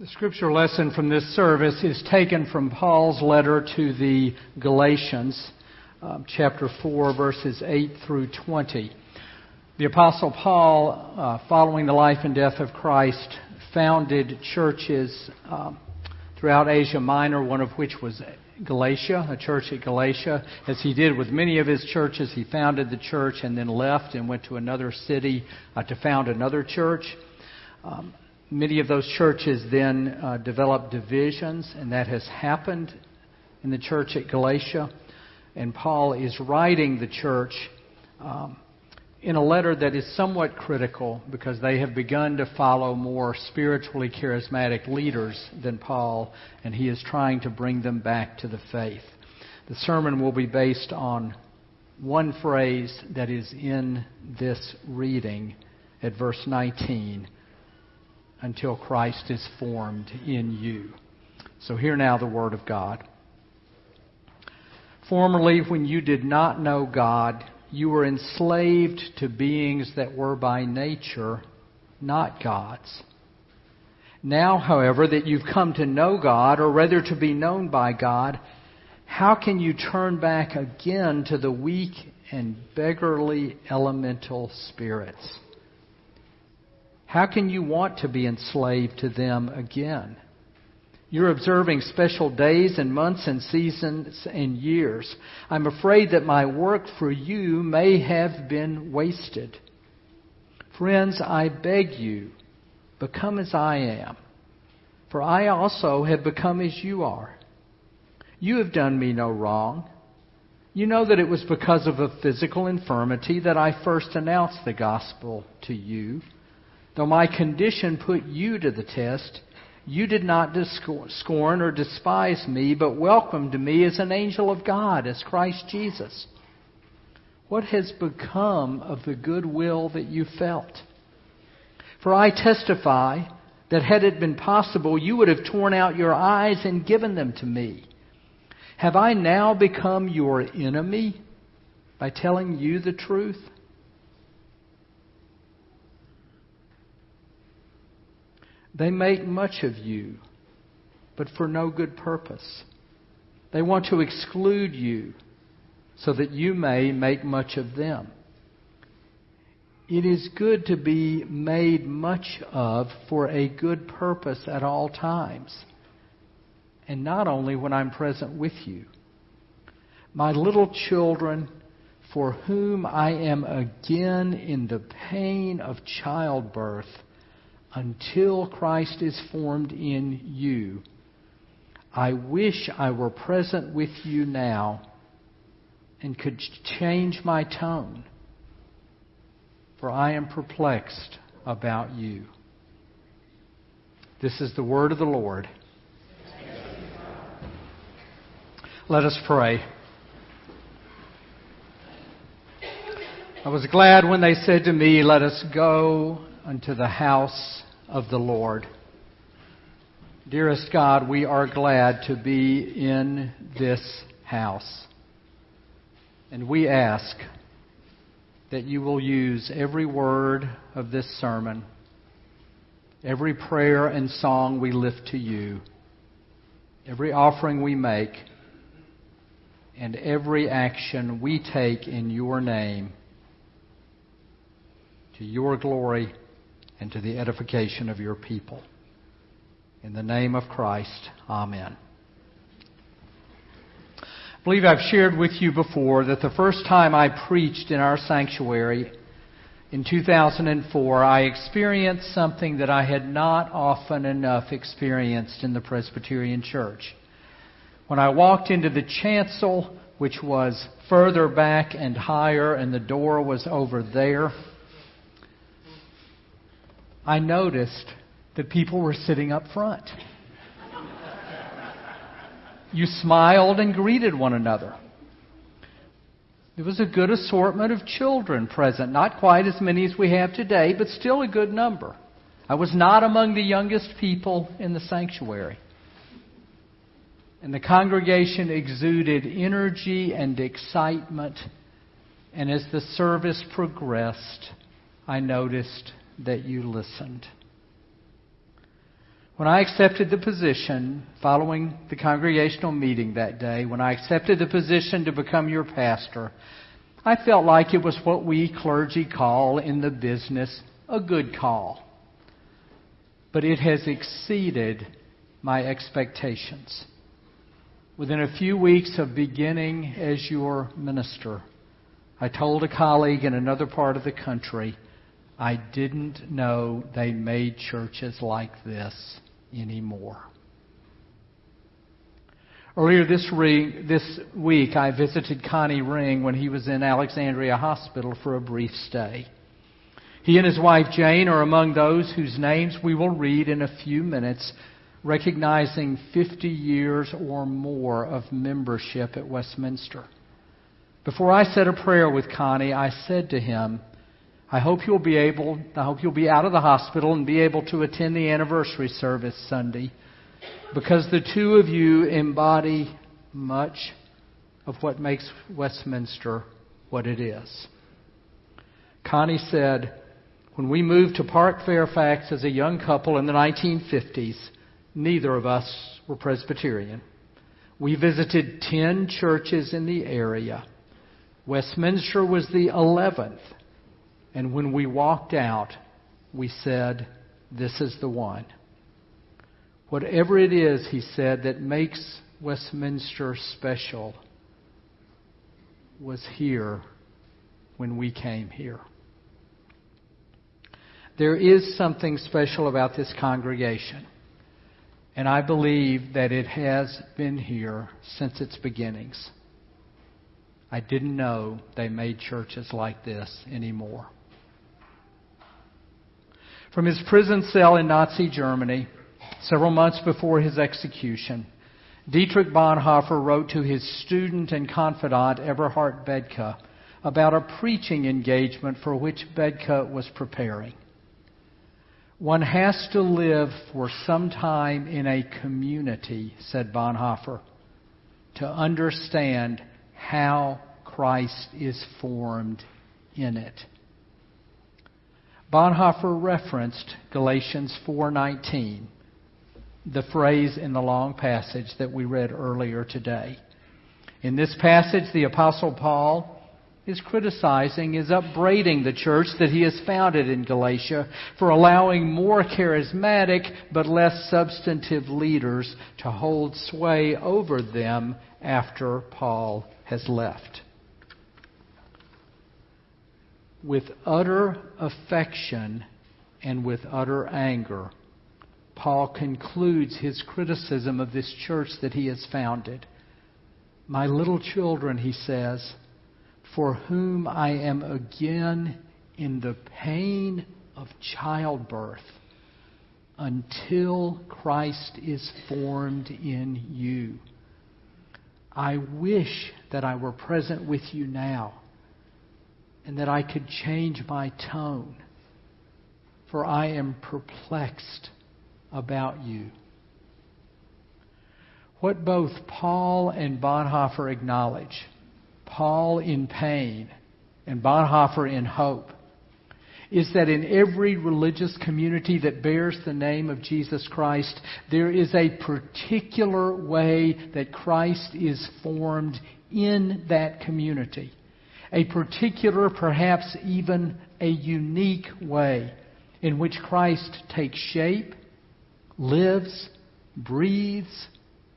The scripture lesson from this service is taken from Paul's letter to the Galatians, um, chapter 4, verses 8 through 20. The Apostle Paul, uh, following the life and death of Christ, founded churches um, throughout Asia Minor, one of which was Galatia, a church at Galatia. As he did with many of his churches, he founded the church and then left and went to another city uh, to found another church. Um, Many of those churches then uh, developed divisions, and that has happened in the church at Galatia. And Paul is writing the church um, in a letter that is somewhat critical because they have begun to follow more spiritually charismatic leaders than Paul, and he is trying to bring them back to the faith. The sermon will be based on one phrase that is in this reading at verse 19 until Christ is formed in you. So hear now the Word of God. Formerly, when you did not know God, you were enslaved to beings that were by nature not God's. Now, however, that you've come to know God, or rather to be known by God, how can you turn back again to the weak and beggarly elemental spirits? How can you want to be enslaved to them again? You're observing special days and months and seasons and years. I'm afraid that my work for you may have been wasted. Friends, I beg you, become as I am, for I also have become as you are. You have done me no wrong. You know that it was because of a physical infirmity that I first announced the gospel to you. Though my condition put you to the test, you did not scorn or despise me, but welcomed me as an angel of God, as Christ Jesus. What has become of the good will that you felt? For I testify that had it been possible, you would have torn out your eyes and given them to me. Have I now become your enemy by telling you the truth? They make much of you, but for no good purpose. They want to exclude you so that you may make much of them. It is good to be made much of for a good purpose at all times, and not only when I'm present with you. My little children, for whom I am again in the pain of childbirth, until Christ is formed in you. I wish I were present with you now and could change my tone, for I am perplexed about you. This is the word of the Lord. Let us pray. I was glad when they said to me, Let us go unto the house of the Lord. Dearest God, we are glad to be in this house. And we ask that you will use every word of this sermon, every prayer and song we lift to you, every offering we make, and every action we take in your name to your glory and to the edification of your people. In the name of Christ, Amen. I believe I've shared with you before that the first time I preached in our sanctuary in 2004, I experienced something that I had not often enough experienced in the Presbyterian Church. When I walked into the chancel, which was further back and higher, and the door was over there, I noticed that people were sitting up front. You smiled and greeted one another. There was a good assortment of children present, not quite as many as we have today, but still a good number. I was not among the youngest people in the sanctuary. And the congregation exuded energy and excitement. And as the service progressed, I noticed that you listened. When I accepted the position following the congregational meeting that day, when I accepted the position to become your pastor, I felt like it was what we clergy call in the business a good call. But it has exceeded my expectations. Within a few weeks of beginning as your minister, I told a colleague in another part of the country, I didn't know they made churches like this anymore. Earlier this, re- this week, I visited Connie Ring when he was in Alexandria Hospital for a brief stay. He and his wife Jane are among those whose names we will read in a few minutes, recognizing 50 years or more of membership at Westminster. Before I said a prayer with Connie, I said to him, I hope you'll be able, I hope you'll be out of the hospital and be able to attend the anniversary service Sunday because the two of you embody much of what makes Westminster what it is. Connie said, when we moved to Park Fairfax as a young couple in the 1950s, neither of us were Presbyterian. We visited 10 churches in the area. Westminster was the 11th and when we walked out, we said, This is the one. Whatever it is, he said, that makes Westminster special was here when we came here. There is something special about this congregation, and I believe that it has been here since its beginnings. I didn't know they made churches like this anymore. From his prison cell in Nazi Germany, several months before his execution, Dietrich Bonhoeffer wrote to his student and confidant Eberhard Bethge about a preaching engagement for which Bethge was preparing. One has to live for some time in a community, said Bonhoeffer, to understand how Christ is formed in it. Bonhoeffer referenced Galatians 4:19, the phrase in the long passage that we read earlier today. In this passage, the apostle Paul is criticizing, is upbraiding the church that he has founded in Galatia for allowing more charismatic but less substantive leaders to hold sway over them after Paul has left with utter affection and with utter anger, Paul concludes his criticism of this church that he has founded. My little children, he says, for whom I am again in the pain of childbirth until Christ is formed in you. I wish that I were present with you now and that I could change my tone, for I am perplexed about you. What both Paul and Bonhoeffer acknowledge, Paul in pain and Bonhoeffer in hope, is that in every religious community that bears the name of Jesus Christ, there is a particular way that Christ is formed in that community a particular, perhaps even a unique way in which Christ takes shape, lives, breathes,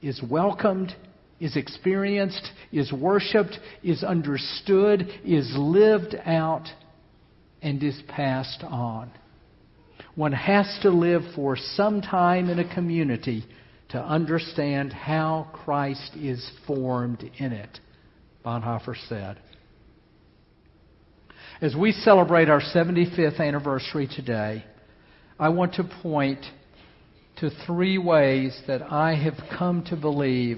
is welcomed, is experienced, is worshiped, is understood, is lived out, and is passed on. One has to live for some time in a community to understand how Christ is formed in it, Bonhoeffer said. As we celebrate our 75th anniversary today, I want to point to three ways that I have come to believe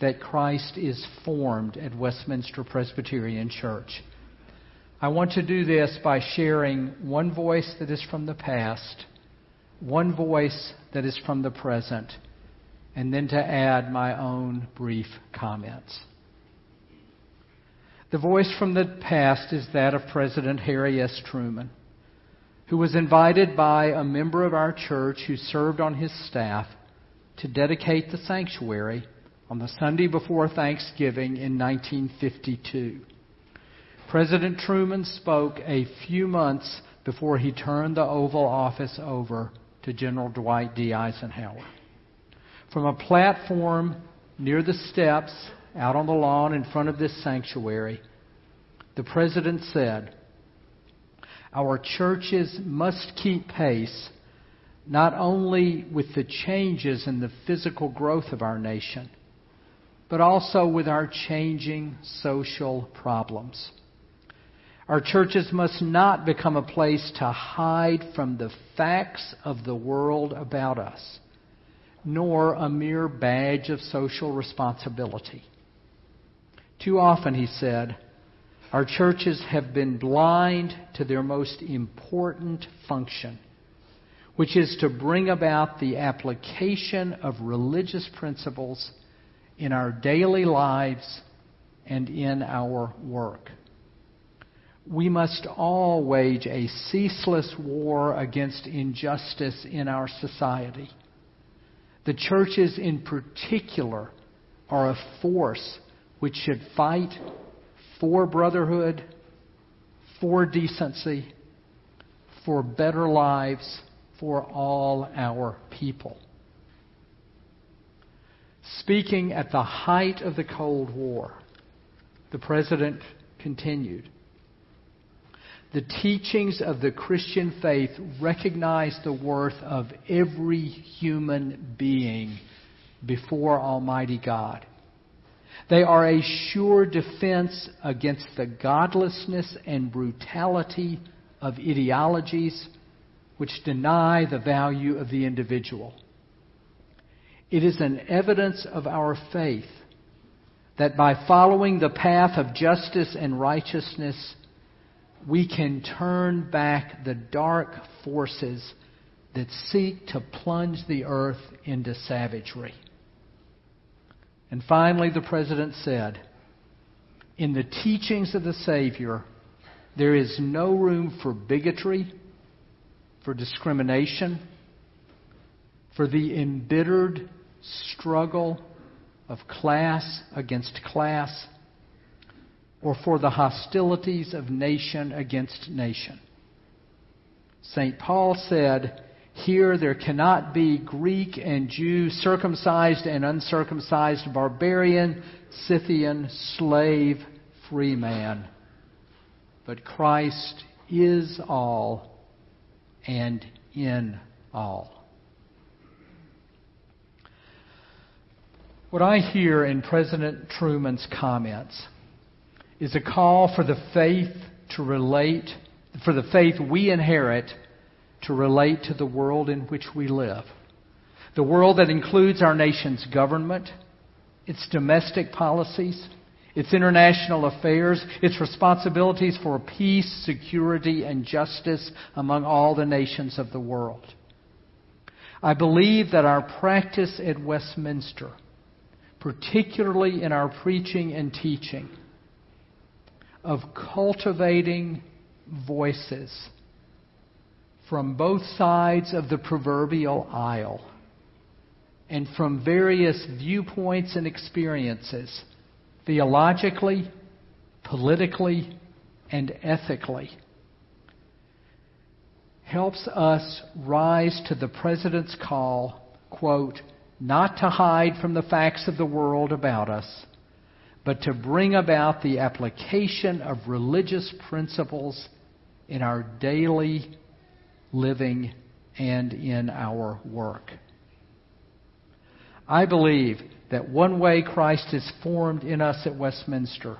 that Christ is formed at Westminster Presbyterian Church. I want to do this by sharing one voice that is from the past, one voice that is from the present, and then to add my own brief comments. The voice from the past is that of President Harry S. Truman. who was invited by a member of our church who served on his staff to dedicate the sanctuary on the Sunday before Thanksgiving in 1952. President Truman spoke a few months before he turned the Oval Office over to General Dwight D. Eisenhower. From a platform near the steps out on the lawn in front of this sanctuary, the President said, Our churches must keep pace not only with the changes in the physical growth of our nation, but also with our changing social problems. Our churches must not become a place to hide from the facts of the world about us, nor a mere badge of social responsibility. Too often, he said, our churches have been blind to their most important function, which is to bring about the application of religious principles in our daily lives and in our work. We must all wage a ceaseless war against injustice in our society. The churches, in particular, are a force which should fight for brotherhood, for decency, for better lives for all our people. Speaking at the height of the Cold War, the President continued. The teachings of the Christian faith recognize the worth of every human being before Almighty God. They are a sure defense against the godlessness and brutality of ideologies which deny the value of the individual. It is an evidence of our faith that by following the path of justice and righteousness, we can turn back the dark forces that seek to plunge the earth into savagery. And finally, the president said, In the teachings of the Savior, there is no room for bigotry, for discrimination, for the embittered struggle of class against class, or for the hostilities of nation against nation. St. Paul said, here there cannot be Greek and Jew, circumcised and uncircumcised, barbarian, Scythian, slave, free man. But Christ is all and in all. What I hear in President Truman's comments is a call for the faith to relate, for the faith we inherit to relate to the world in which we live. The world that includes our nation's government, its domestic policies, its international affairs, its responsibilities for peace, security, and justice among all the nations of the world. I believe that our practice at Westminster, particularly in our preaching and teaching, of cultivating voices from both sides of the proverbial aisle and from various viewpoints and experiences, theologically, politically, and ethically, helps us rise to the President's call, quote, not to hide from the facts of the world about us, but to bring about the application of religious principles in our daily living, and in our work. I believe that one way Christ is formed in us at Westminster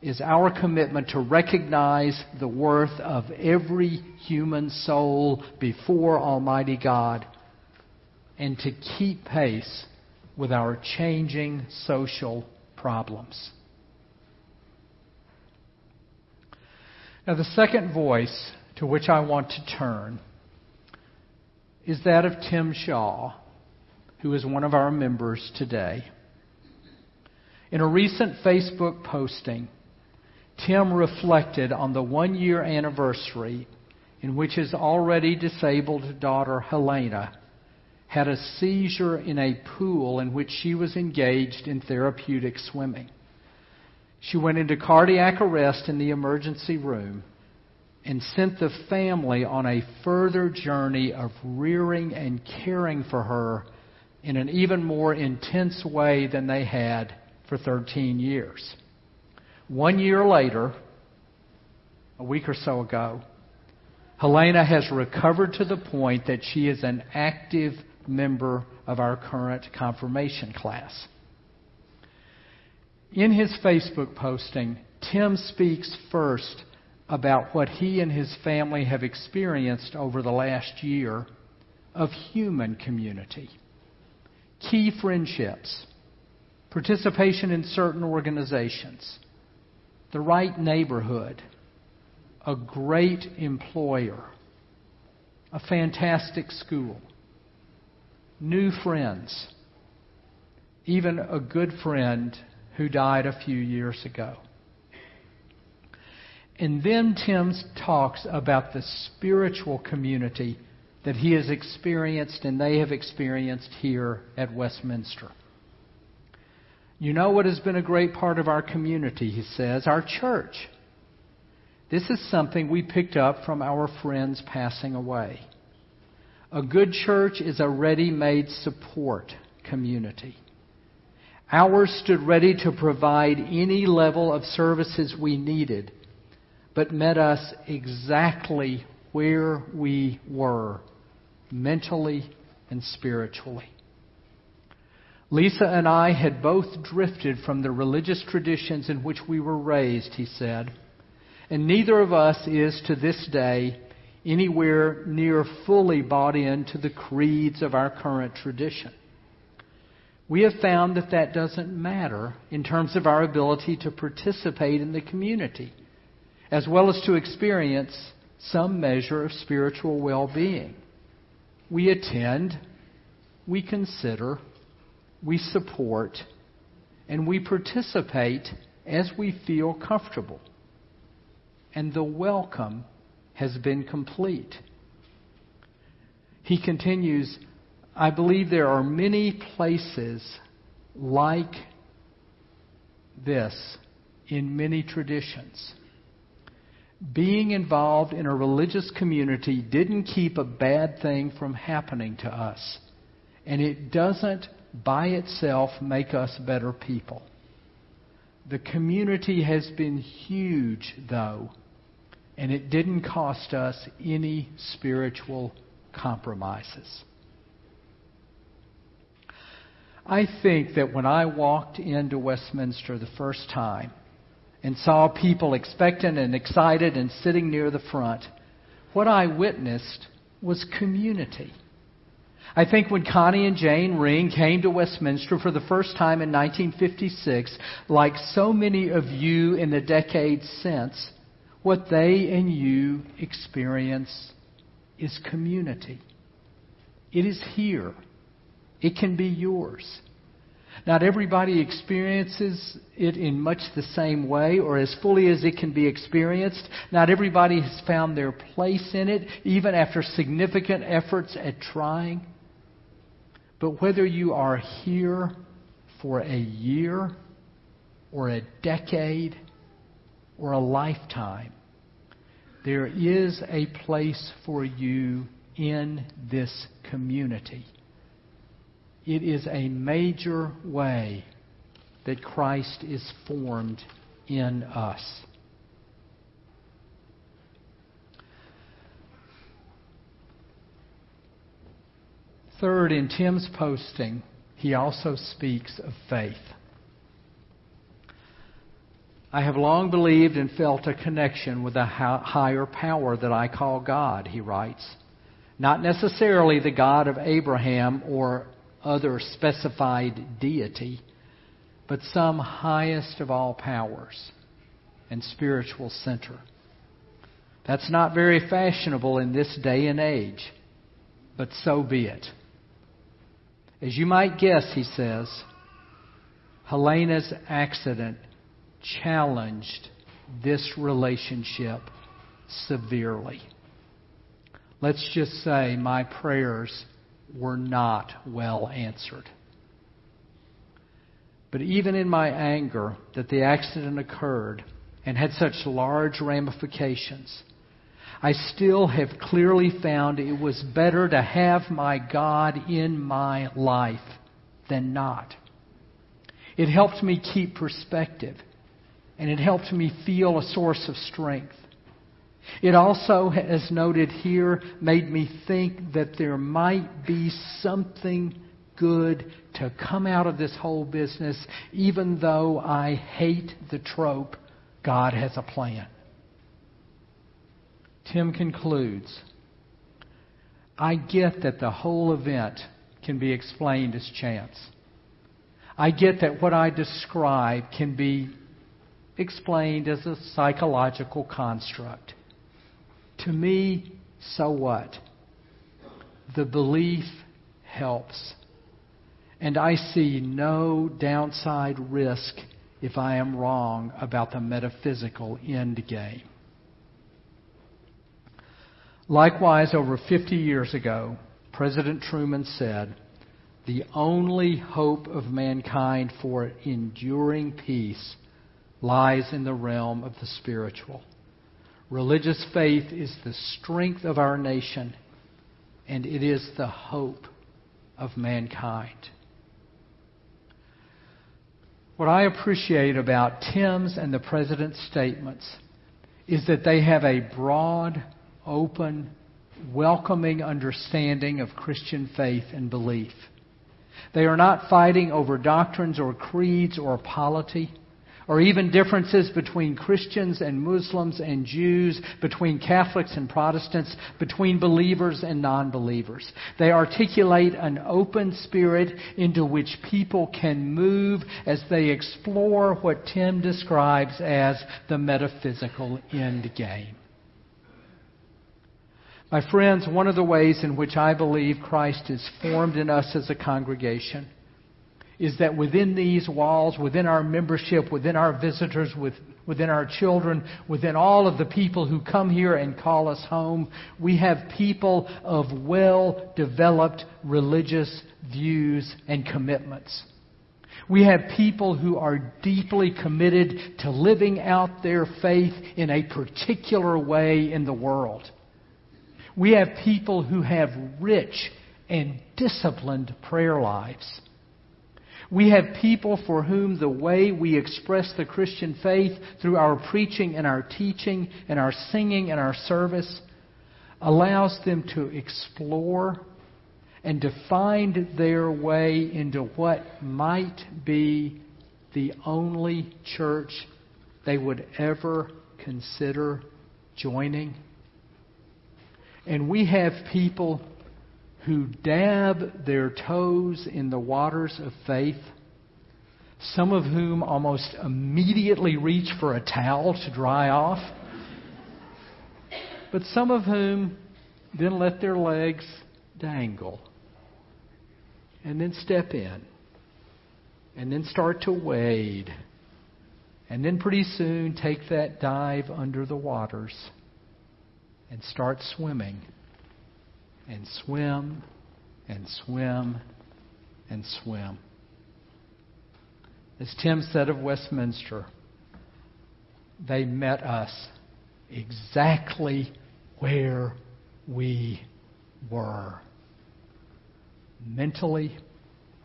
is our commitment to recognize the worth of every human soul before Almighty God and to keep pace with our changing social problems. Now, the second voice to which I want to turn is that of Tim Shaw, who is one of our members today. In a recent Facebook posting, Tim reflected on the one year anniversary in which his already disabled daughter Helena had a seizure in a pool in which she was engaged in therapeutic swimming. She went into cardiac arrest in the emergency room and sent the family on a further journey of rearing and caring for her in an even more intense way than they had for 13 years. One year later, a week or so ago, Helena has recovered to the point that she is an active member of our current confirmation class. In his Facebook posting, Tim speaks first about what he and his family have experienced over the last year of human community, key friendships, participation in certain organizations, the right neighborhood, a great employer, a fantastic school, new friends, even a good friend who died a few years ago. And then Tim talks about the spiritual community that he has experienced and they have experienced here at Westminster. You know what has been a great part of our community, he says? Our church. This is something we picked up from our friends passing away. A good church is a ready made support community. Ours stood ready to provide any level of services we needed, but met us exactly where we were, mentally and spiritually. Lisa and I had both drifted from the religious traditions in which we were raised, he said and neither of us is to this day anywhere near fully bought into the creeds of our current tradition. We have found that that doesn't matter in terms of our ability to participate in the community, as well as to experience some measure of spiritual well being. We attend, we consider, we support, and we participate as we feel comfortable and the welcome has been complete. He continues, I believe there are many places like this in many traditions. Being involved in a religious community didn't keep a bad thing from happening to us. And it doesn't by itself make us better people. The community has been huge, though, and it didn't cost us any spiritual compromises. I think that when I walked into Westminster the first time and saw people expectant and excited and sitting near the front, what I witnessed was community. I think when Connie and Jane Ring came to Westminster for the first time in 1956, like so many of you in the decades since, what they and you experience is community. It is here. It can be yours. Not everybody experiences it in much the same way or as fully as it can be experienced. Not everybody has found their place in it, even after significant efforts at trying. But whether you are here for a year or a decade or a lifetime, there is a place for you in this community. It is a major way that Christ is formed in us. Third, in Tim's posting, he also speaks of faith. I have long believed and felt a connection with a higher power that I call God, he writes. Not necessarily the God of Abraham or other specified deity, but some highest of all powers and spiritual center. That's not very fashionable in this day and age, but so be it. As you might guess, he says, Helena's accident challenged this relationship severely. let's just say my prayers were not well answered. But even in my anger that the accident occurred and had such large ramifications, I still have clearly found it was better to have my God in my life than not. It helped me keep perspective, and it helped me feel a source of strength. It also, as noted here, made me think that there might be something good to come out of this whole business, even though I hate the trope God has a plan. Tim concludes I get that the whole event can be explained as chance. I get that what I describe can be explained as a psychological construct. To me, so what? The belief helps. And I see no downside risk if I am wrong about the metaphysical end game. Likewise, over 50 years ago, President Truman said, The only hope of mankind for enduring peace lies in the realm of the spiritual. Religious faith is the strength of our nation, and it is the hope of mankind. What I appreciate about Tim's and the President's statements is that they have a broad, open, welcoming understanding of Christian faith and belief. They are not fighting over doctrines or creeds or polity or even differences between Christians and Muslims and Jews, between Catholics and Protestants, between believers and non believers. They articulate an open spirit into which people can move as they explore what Tim describes as the metaphysical end game. My friends, one of the ways in which I believe Christ is formed in us as a congregation is that within these walls, within our membership, within our visitors, with, within our children, within all of the people who come here and call us home, we have people of well developed religious views and commitments. We have people who are deeply committed to living out their faith in a particular way in the world. We have people who have rich and disciplined prayer lives. We have people for whom the way we express the Christian faith through our preaching and our teaching and our singing and our service allows them to explore and to find their way into what might be the only church they would ever consider joining. And we have people who dab their toes in the waters of faith, some of whom almost immediately reach for a towel to dry off, but some of whom then let their legs dangle and then step in and then start to wade and then pretty soon take that dive under the waters and start swimming and swim and swim and swim. As Tim said of Westminster, they met us exactly where we were, mentally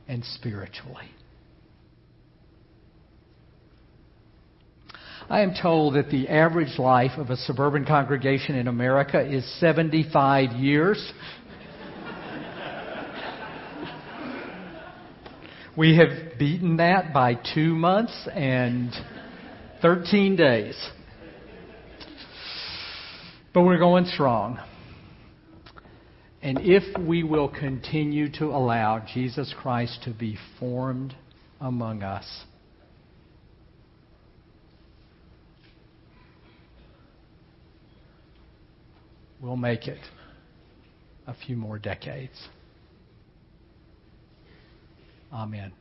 and spiritually. I am told that the average life of a suburban congregation in America is 75 years. we have beaten that by two months and 13 days. But we're going strong. And if we will continue to allow Jesus Christ to be formed among us, we'll make it a few more decades. Amen.